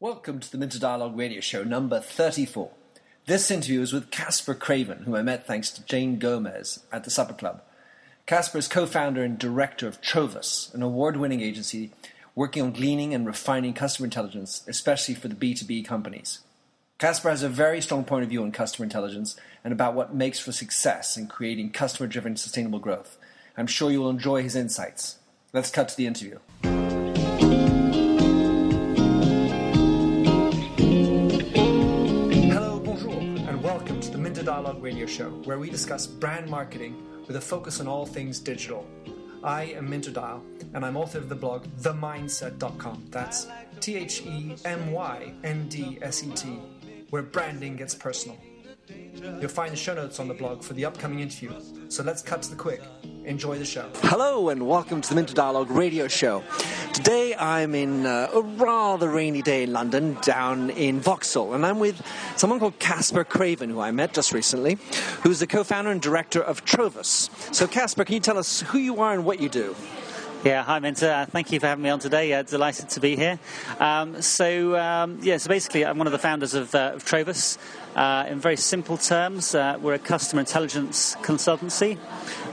Welcome to the Minter Dialogue radio show number 34. This interview is with Caspar Craven, whom I met thanks to Jane Gomez at the Supper Club. Caspar is co founder and director of Trovus, an award winning agency working on gleaning and refining customer intelligence, especially for the B2B companies. Caspar has a very strong point of view on customer intelligence and about what makes for success in creating customer driven sustainable growth. I'm sure you will enjoy his insights. Let's cut to the interview. And welcome to the Minter Dialogue radio show, where we discuss brand marketing with a focus on all things digital. I am Minter Dial, and I'm author of the blog TheMyndset.com. That's T H E M Y N D S E T, where branding gets personal. You'll find the show notes on the blog for the upcoming interview. So let's cut to the quick. Enjoy the show. Hello, and welcome to the Minter Dialogue radio show. Today I'm in uh, a rather rainy day in London, down in Vauxhall, and I'm with someone called Caspar Craven, who I met just recently, who's the co founder and director of Trovus. So, Caspar, can you tell us who you are and what you do? Yeah, hi Minter. Uh, thank you for having me on today. Uh, delighted to be here. Um, so, um, yeah, so basically, I'm one of the founders of, uh, of Trovus. Uh, in very simple terms, uh, we're a customer intelligence consultancy.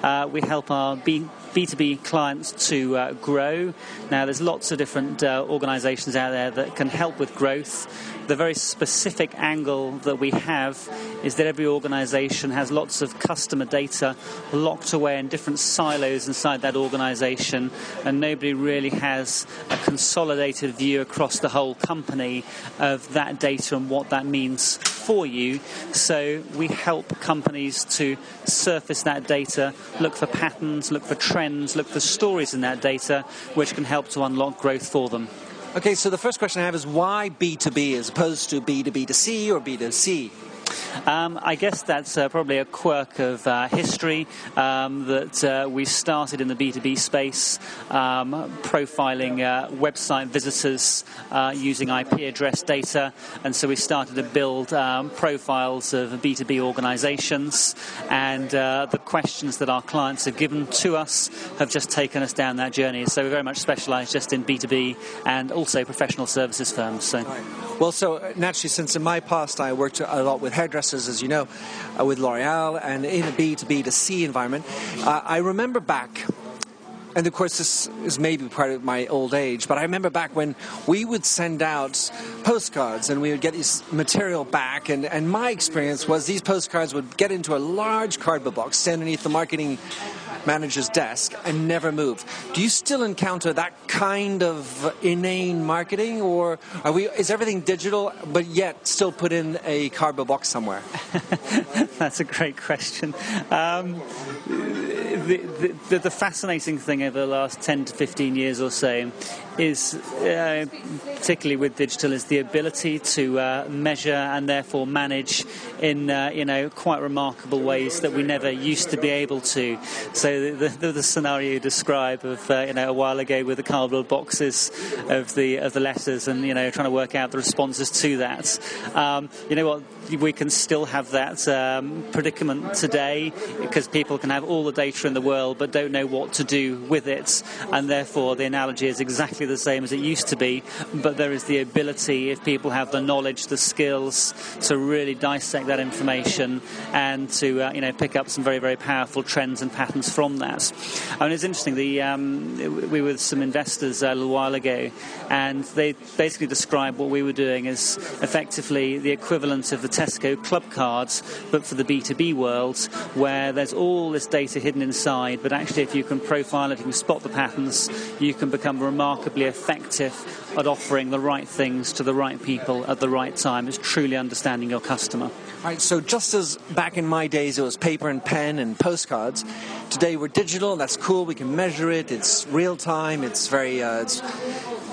Uh, we help our B- B2B clients to uh, grow. Now, there's lots of different uh, organizations out there that can help with growth. The very specific angle that we have is that every organization has lots of customer data locked away in different silos inside that organization, and nobody really has a consolidated view across the whole company of that data and what that means for you. So we help companies to surface that data, look for patterns, look for trends, look for stories in that data, which can help to unlock growth for them. Okay, so the first question I have is why B2B as opposed to B2B2C or B2C? Um, I guess that's uh, probably a quirk of uh, history um, that uh, we started in the B2B space, um, profiling uh, website visitors uh, using IP address data. And so we started to build um, profiles of B2B organizations. And uh, the questions that our clients have given to us have just taken us down that journey. So we're very much specialized just in B2B and also professional services firms. So. Well, so naturally, since in my past I worked a lot with hairdressers, as you know, uh, with L'Oreal, and in a B2B to C environment. Uh, I remember back and of course this is maybe part of my old age but i remember back when we would send out postcards and we would get this material back and, and my experience was these postcards would get into a large cardboard box stand underneath the marketing manager's desk and never move. Do you still encounter that kind of inane marketing, or are we? Is everything digital, but yet still put in a cardboard box somewhere? That's a great question. Um, the, the, the, fascinating thing over the last 10 to 15 years or so is, uh, particularly with digital, is the ability to uh, measure and therefore manage in uh, you know quite remarkable ways that we never used to be able to. So the, the, the scenario you describe of uh, you know a while ago with the cardboard boxes of the of the letters and you know trying to work out the responses to that. Um, you know what? We can still have that um, predicament today because people can have all the data in the world but don't know what to do with it, and therefore the analogy is exactly the same as it used to be. But there is the ability, if people have the knowledge, the skills, to really dissect that information and to uh, you know pick up some very very powerful trends and patterns from that. I mean, it's interesting. The um, we were with some investors a little while ago, and they basically described what we were doing as effectively the equivalent of the Tesco club cards, but for the B2B world, where there's all this data hidden inside, but actually, if you can profile it, you can spot the patterns, you can become remarkably effective at offering the right things to the right people at the right time. It's truly understanding your customer. Right, so just as back in my days it was paper and pen and postcards, today we're digital. That's cool. We can measure it. It's real time. It's very uh, it's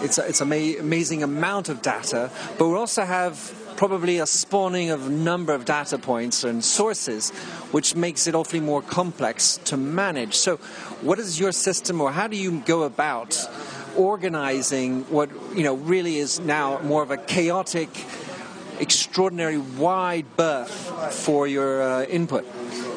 it's it's an amazing amount of data. But we also have probably a spawning of number of data points and sources, which makes it awfully more complex to manage. So, what is your system, or how do you go about organizing what you know really is now more of a chaotic, extraordinary wide berth for your uh, input?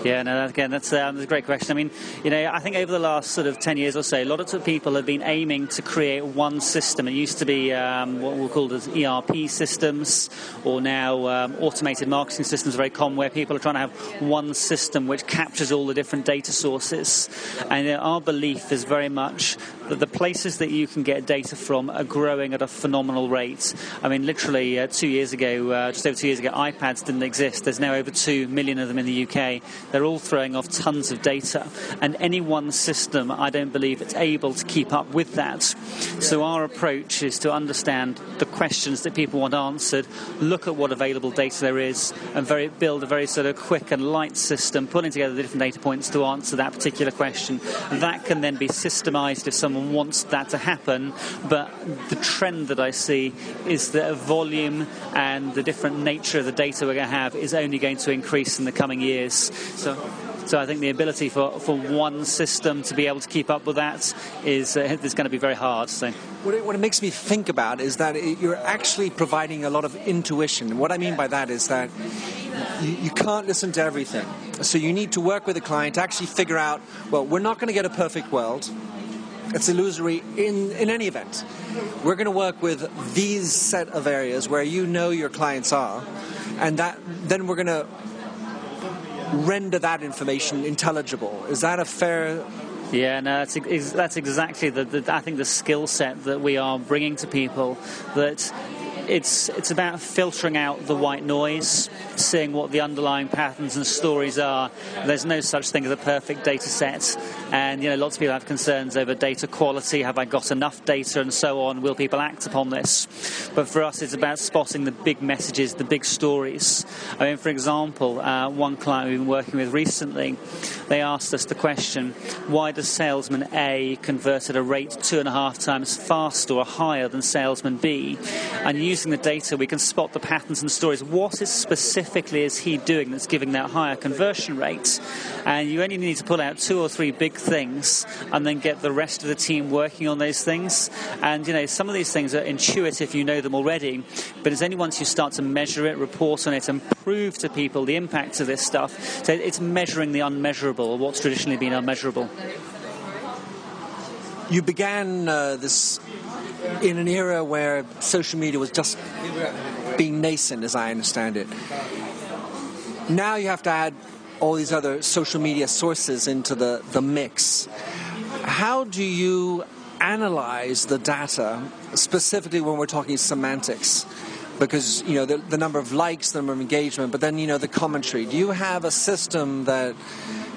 Yeah, no, again, that's, um, that's a great question. I mean, you know, I think over the last sort of 10 years or so, a lot of people have been aiming to create one system. It used to be um, what we'll call as ERP systems, or now um, automated marketing systems, are very common, where people are trying to have one system which captures all the different data sources. And our belief is very much that the places that you can get data from are growing at a phenomenal rate. I mean, literally uh, two years ago, uh, just over two years ago, iPads didn't exist. There's now over two million of them in the UK. They're all throwing off tons of data, and any one system, I don't believe it's able to keep up with that. So our approach is to understand the questions that people want answered, look at what available data there is, and very, build a very sort of quick and light system, putting together the different data points to answer that particular question. That can then be systemized if someone wants that to happen. But the trend that I see is that volume and the different nature of the data we're going to have is only going to increase in the coming years. So, so I think the ability for, for one system to be able to keep up with that is, uh, is going to be very hard. So. What it, what it makes me think about is that it, you're actually providing a lot of intuition. What I mean by that is that you, you can't listen to everything. So you need to work with a client to actually figure out, well, we're not going to get a perfect world. It's illusory in, in any event. We're going to work with these set of areas where you know your clients are, and that then we're going to render that information intelligible. Is that a fair yeah, no, that's, that's exactly the, the, I think the skill set that we are bringing to people. That it's it's about filtering out the white noise, seeing what the underlying patterns and stories are. There's no such thing as a perfect data set, and you know lots of people have concerns over data quality. Have I got enough data, and so on? Will people act upon this? But for us, it's about spotting the big messages, the big stories. I mean, for example, uh, one client we've been working with recently, they asked us the question: Why does salesman A convert at a rate two and a half times faster or higher than salesman B? And you using the data, we can spot the patterns and stories. What is specifically is he doing that's giving that higher conversion rate? And you only need to pull out two or three big things and then get the rest of the team working on those things. And you know, some of these things are intuitive, you know them already, but it's only once you start to measure it, report on it, and prove to people the impact of this stuff. So it's measuring the unmeasurable, what's traditionally been unmeasurable. You began uh, this in an era where social media was just being nascent, as I understand it. Now you have to add all these other social media sources into the, the mix. How do you analyze the data, specifically when we're talking semantics? Because you know the, the number of likes, the number of engagement, but then you know the commentary. Do you have a system that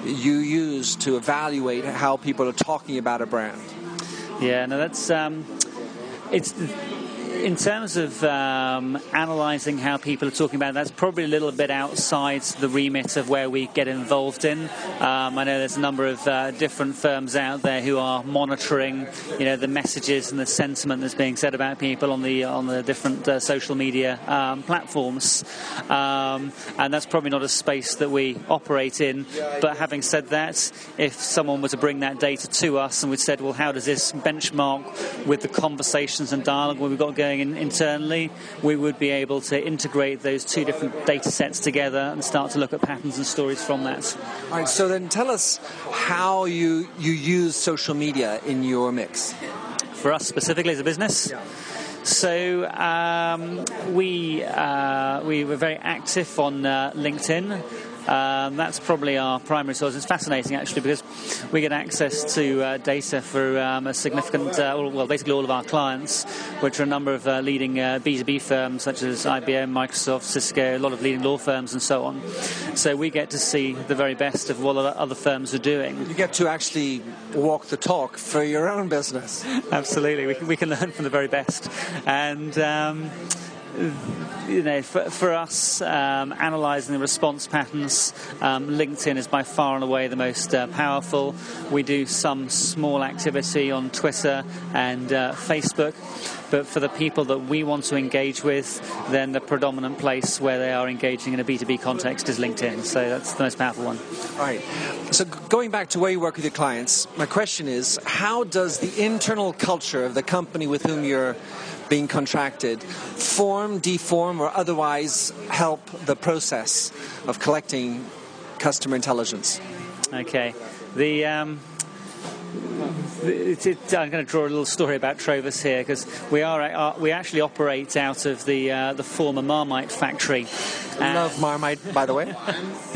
you use to evaluate how people are talking about a brand? Yeah, no, that's um, it's in terms of um, analysing how people are talking about it, that's probably a little bit outside the remit of where we get involved in. Um, I know there's a number of uh, different firms out there who are monitoring, you know, the messages and the sentiment that's being said about people on the on the different uh, social media um, platforms, um, and that's probably not a space that we operate in. But having said that, if someone were to bring that data to us and we said, well, how does this benchmark with the conversations and dialogue we've got going in, internally, we would be able to integrate those two different data sets together and start to look at patterns and stories from that. All right, so then tell us how you, you use social media in your mix. For us specifically as a business? Yeah. So um, we uh, we were very active on uh, LinkedIn. Um, that's probably our primary source. It's fascinating actually because we get access to uh, data for um, a significant, uh, well, basically all of our clients, which are a number of uh, leading B2B uh, firms such as IBM, Microsoft, Cisco, a lot of leading law firms, and so on. So we get to see the very best of what other firms are doing. You get to actually walk the talk for your own business. Absolutely, we can, we can learn from the very best, and. Um, you know, for, for us, um, analysing the response patterns, um, LinkedIn is by far and away the most uh, powerful. We do some small activity on Twitter and uh, Facebook, but for the people that we want to engage with, then the predominant place where they are engaging in a B2B context is LinkedIn. So that's the most powerful one. All right. So going back to where you work with your clients, my question is how does the internal culture of the company with whom you're being contracted form, deform, or otherwise help the process of collecting customer intelligence? Okay. The um, it, it, I'm going to draw a little story about Trovus here because we are uh, we actually operate out of the uh, the former Marmite factory. Love Marmite, by the way.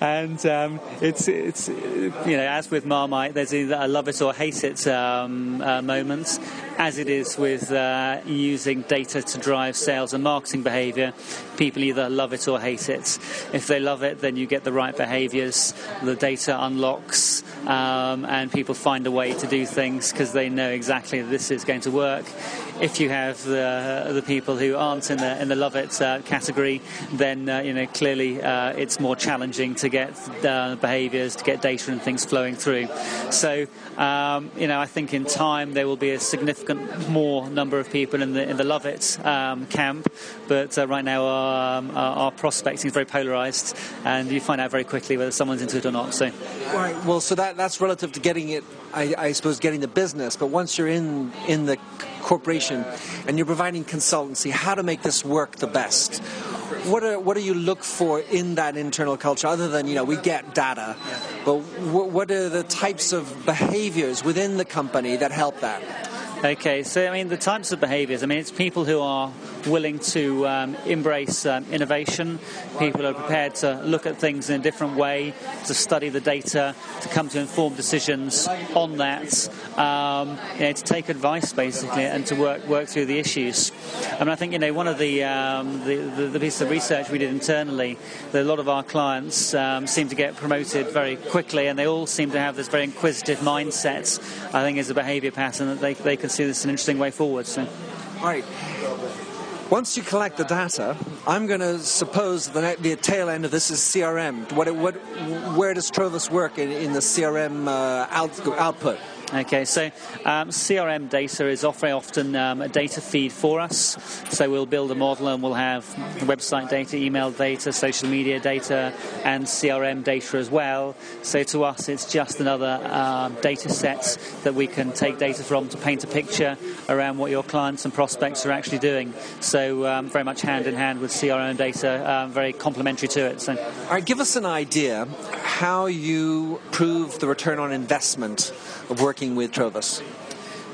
and um, it's it's you know as with Marmite, there's either a love it or hate it um, uh, moment, as it is with uh, using data to drive sales and marketing behaviour. People either love it or hate it. If they love it, then you get the right behaviours. The data unlocks, um, and people find a way to do things because they know exactly this is going to work. If you have the, the people who aren't in the in the love it uh, category, then uh, you know clearly uh, it's more challenging to get uh, behaviours, to get data and things flowing through. So um, you know I think in time there will be a significant more number of people in the in the love it um, camp, but uh, right now our, um, our prospecting is very polarised, and you find out very quickly whether someone's into it or not. So right. Well, so that that's relative to getting it. I, I suppose getting the business, but once you're in in the corporation and you're providing consultancy, how to make this work the best. What are, what do you look for in that internal culture other than, you know, we get data, but what are the types of behaviors within the company that help that? Okay, so I mean, the types of behaviours, I mean, it's people who are willing to um, embrace um, innovation, people who are prepared to look at things in a different way, to study the data, to come to informed decisions on that, um, you know, to take advice basically, and to work work through the issues. I mean, I think you know one of the um, the, the, the piece of research we did internally, that a lot of our clients um, seem to get promoted very quickly, and they all seem to have this very inquisitive mindset. I think is a behaviour pattern that they they can see this as an interesting way forward. So. Right. Once you collect the data, I'm going to suppose the, the tail end of this is CRM. What, what, where does Trovus work in, in the CRM uh, out, output? Okay, so um, CRM data is very often um, a data feed for us. So we'll build a model and we'll have website data, email data, social media data, and CRM data as well. So to us, it's just another um, data set that we can take data from to paint a picture around what your clients and prospects are actually doing. So um, very much hand in hand with CRM data, um, very complementary to it. So. All right, give us an idea how you prove the return on investment of working with Trovus?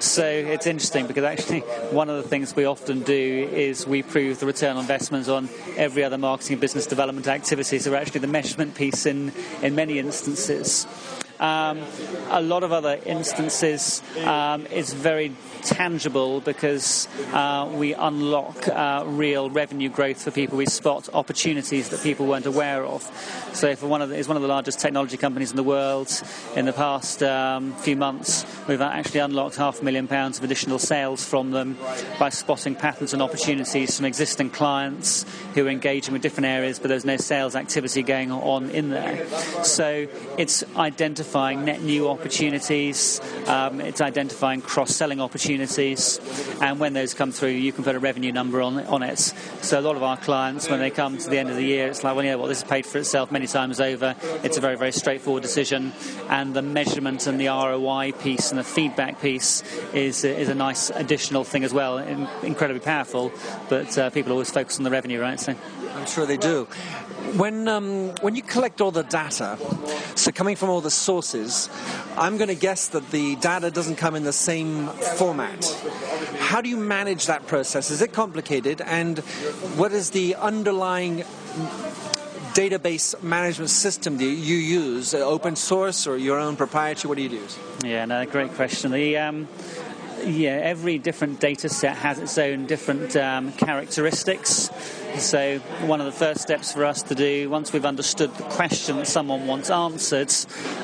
So it's interesting because actually one of the things we often do is we prove the return on investments on every other marketing and business development activity. So actually the measurement piece in, in many instances. Um, a lot of other instances um, is very tangible because uh, we unlock uh, real revenue growth for people. We spot opportunities that people weren't aware of. So, if one of the, is one of the largest technology companies in the world, in the past um, few months, we've actually unlocked half a million pounds of additional sales from them by spotting patterns and opportunities from existing clients who are engaging with different areas, but there's no sales activity going on in there. So, it's identifying net new opportunities. Um, it's identifying cross-selling opportunities opportunities, and when those come through, you can put a revenue number on on it. So a lot of our clients, when they come to the end of the year, it's like, well, know what, this has paid for itself many times over. It's a very very straightforward decision, and the measurement and the ROI piece and the feedback piece is is a nice additional thing as well. incredibly powerful, but uh, people always focus on the revenue, right? So. I'm sure they do. When um, when you collect all the data, so coming from all the sources, I'm going to guess that the data doesn't come in the same format. How do you manage that process? Is it complicated? And what is the underlying database management system do you use? Uh, open source or your own proprietary? What do you use? Yeah, no, great question. The um, yeah, every different data set has its own different um, characteristics. So, one of the first steps for us to do, once we've understood the question that someone wants answered,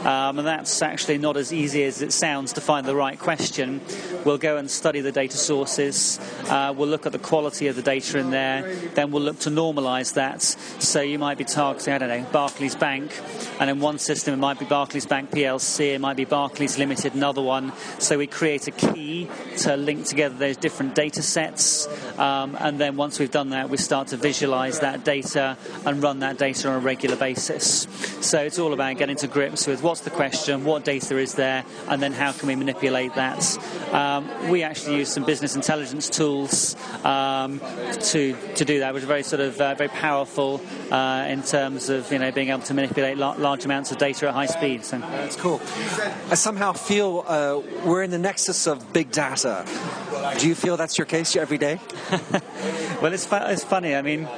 um, and that's actually not as easy as it sounds to find the right question, we'll go and study the data sources. Uh, we'll look at the quality of the data in there. Then we'll look to normalize that. So, you might be targeting, I don't know, Barclays Bank, and in one system it might be Barclays Bank PLC, it might be Barclays Limited, another one. So, we create a key to link together those different data sets, um, and then once we've done that, we start to to visualize that data and run that data on a regular basis. So it's all about getting to grips with what's the question, what data is there, and then how can we manipulate that. Um, we actually use some business intelligence tools um, to to do that, which are very sort of uh, very powerful uh, in terms of you know being able to manipulate la- large amounts of data at high speed. So that's cool. I somehow feel uh, we're in the nexus of big data. Do you feel that's your case every day? well, it's, fu- it's funny. I mean,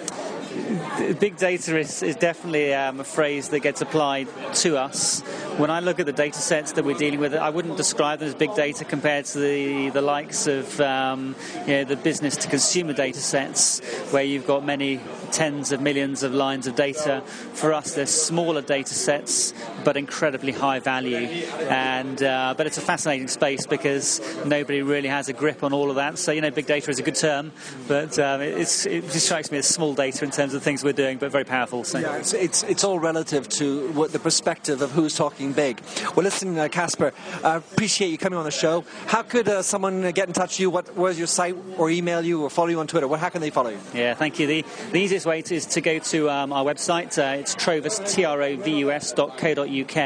big data is, is definitely um, a phrase that gets applied to us. When I look at the data sets that we're dealing with, I wouldn't describe them as big data compared to the, the likes of um, you know, the business to consumer data sets, where you've got many tens of millions of lines of data. For us, they're smaller data sets, but incredibly high value. And uh, but it's a fascinating space because nobody really has a grip on all of that. So you know, big data is a good term, but um, it just strikes me as small data in terms of things we're doing, but very powerful. So. Yeah, it's, it's, it's all relative to what the perspective of who's talking big. Well, listen, uh, Caspar, I appreciate you coming on the show. How could uh, someone get in touch with you? What was your site, or email you, or follow you on Twitter? What, how can they follow you? Yeah, thank you. The, the easiest way to, is to go to um, our website. Uh, it's trovus, T-R-O-V-U-S.co.uk.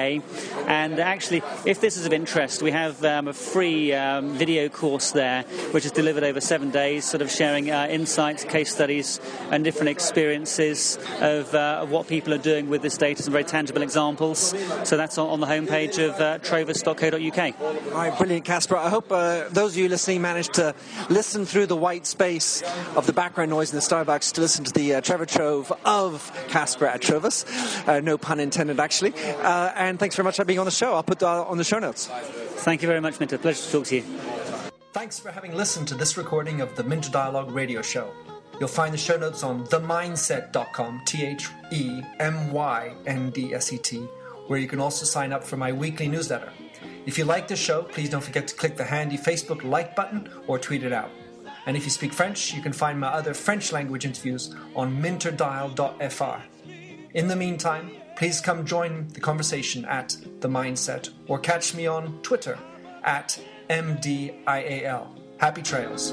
And actually, if this is of interest, we have um, a free um, video course there, which is delivered over seven days, sort of sharing uh, insights, case studies, and different experiences of, uh, of, what people are doing with this data, some very tangible examples. So that's on, on the homepage of uh, trovus.co.uk. All right, brilliant, Caspar. I hope uh, those of you listening managed to listen through the white space of the background noise in the Starbucks to listen to the uh, Trevor Trove of Caspar at Trovus. Uh, no pun intended, actually. Uh, and thanks very much for being on the show. I'll put that on the show notes. Thank you very much, Minter. Pleasure to talk to you. Thanks for having listened to this recording of the Minter Dialogue radio show. You'll find the show notes on themyndset.com, T H E M Y N D S E T, where you can also sign up for my weekly newsletter. If you like the show, please don't forget to click the handy Facebook like button or tweet it out. And if you speak French, you can find my other French language interviews on minterdial.fr. In the meantime, please come join the conversation at The Myndset or catch me on Twitter at MDIAL. Happy trails.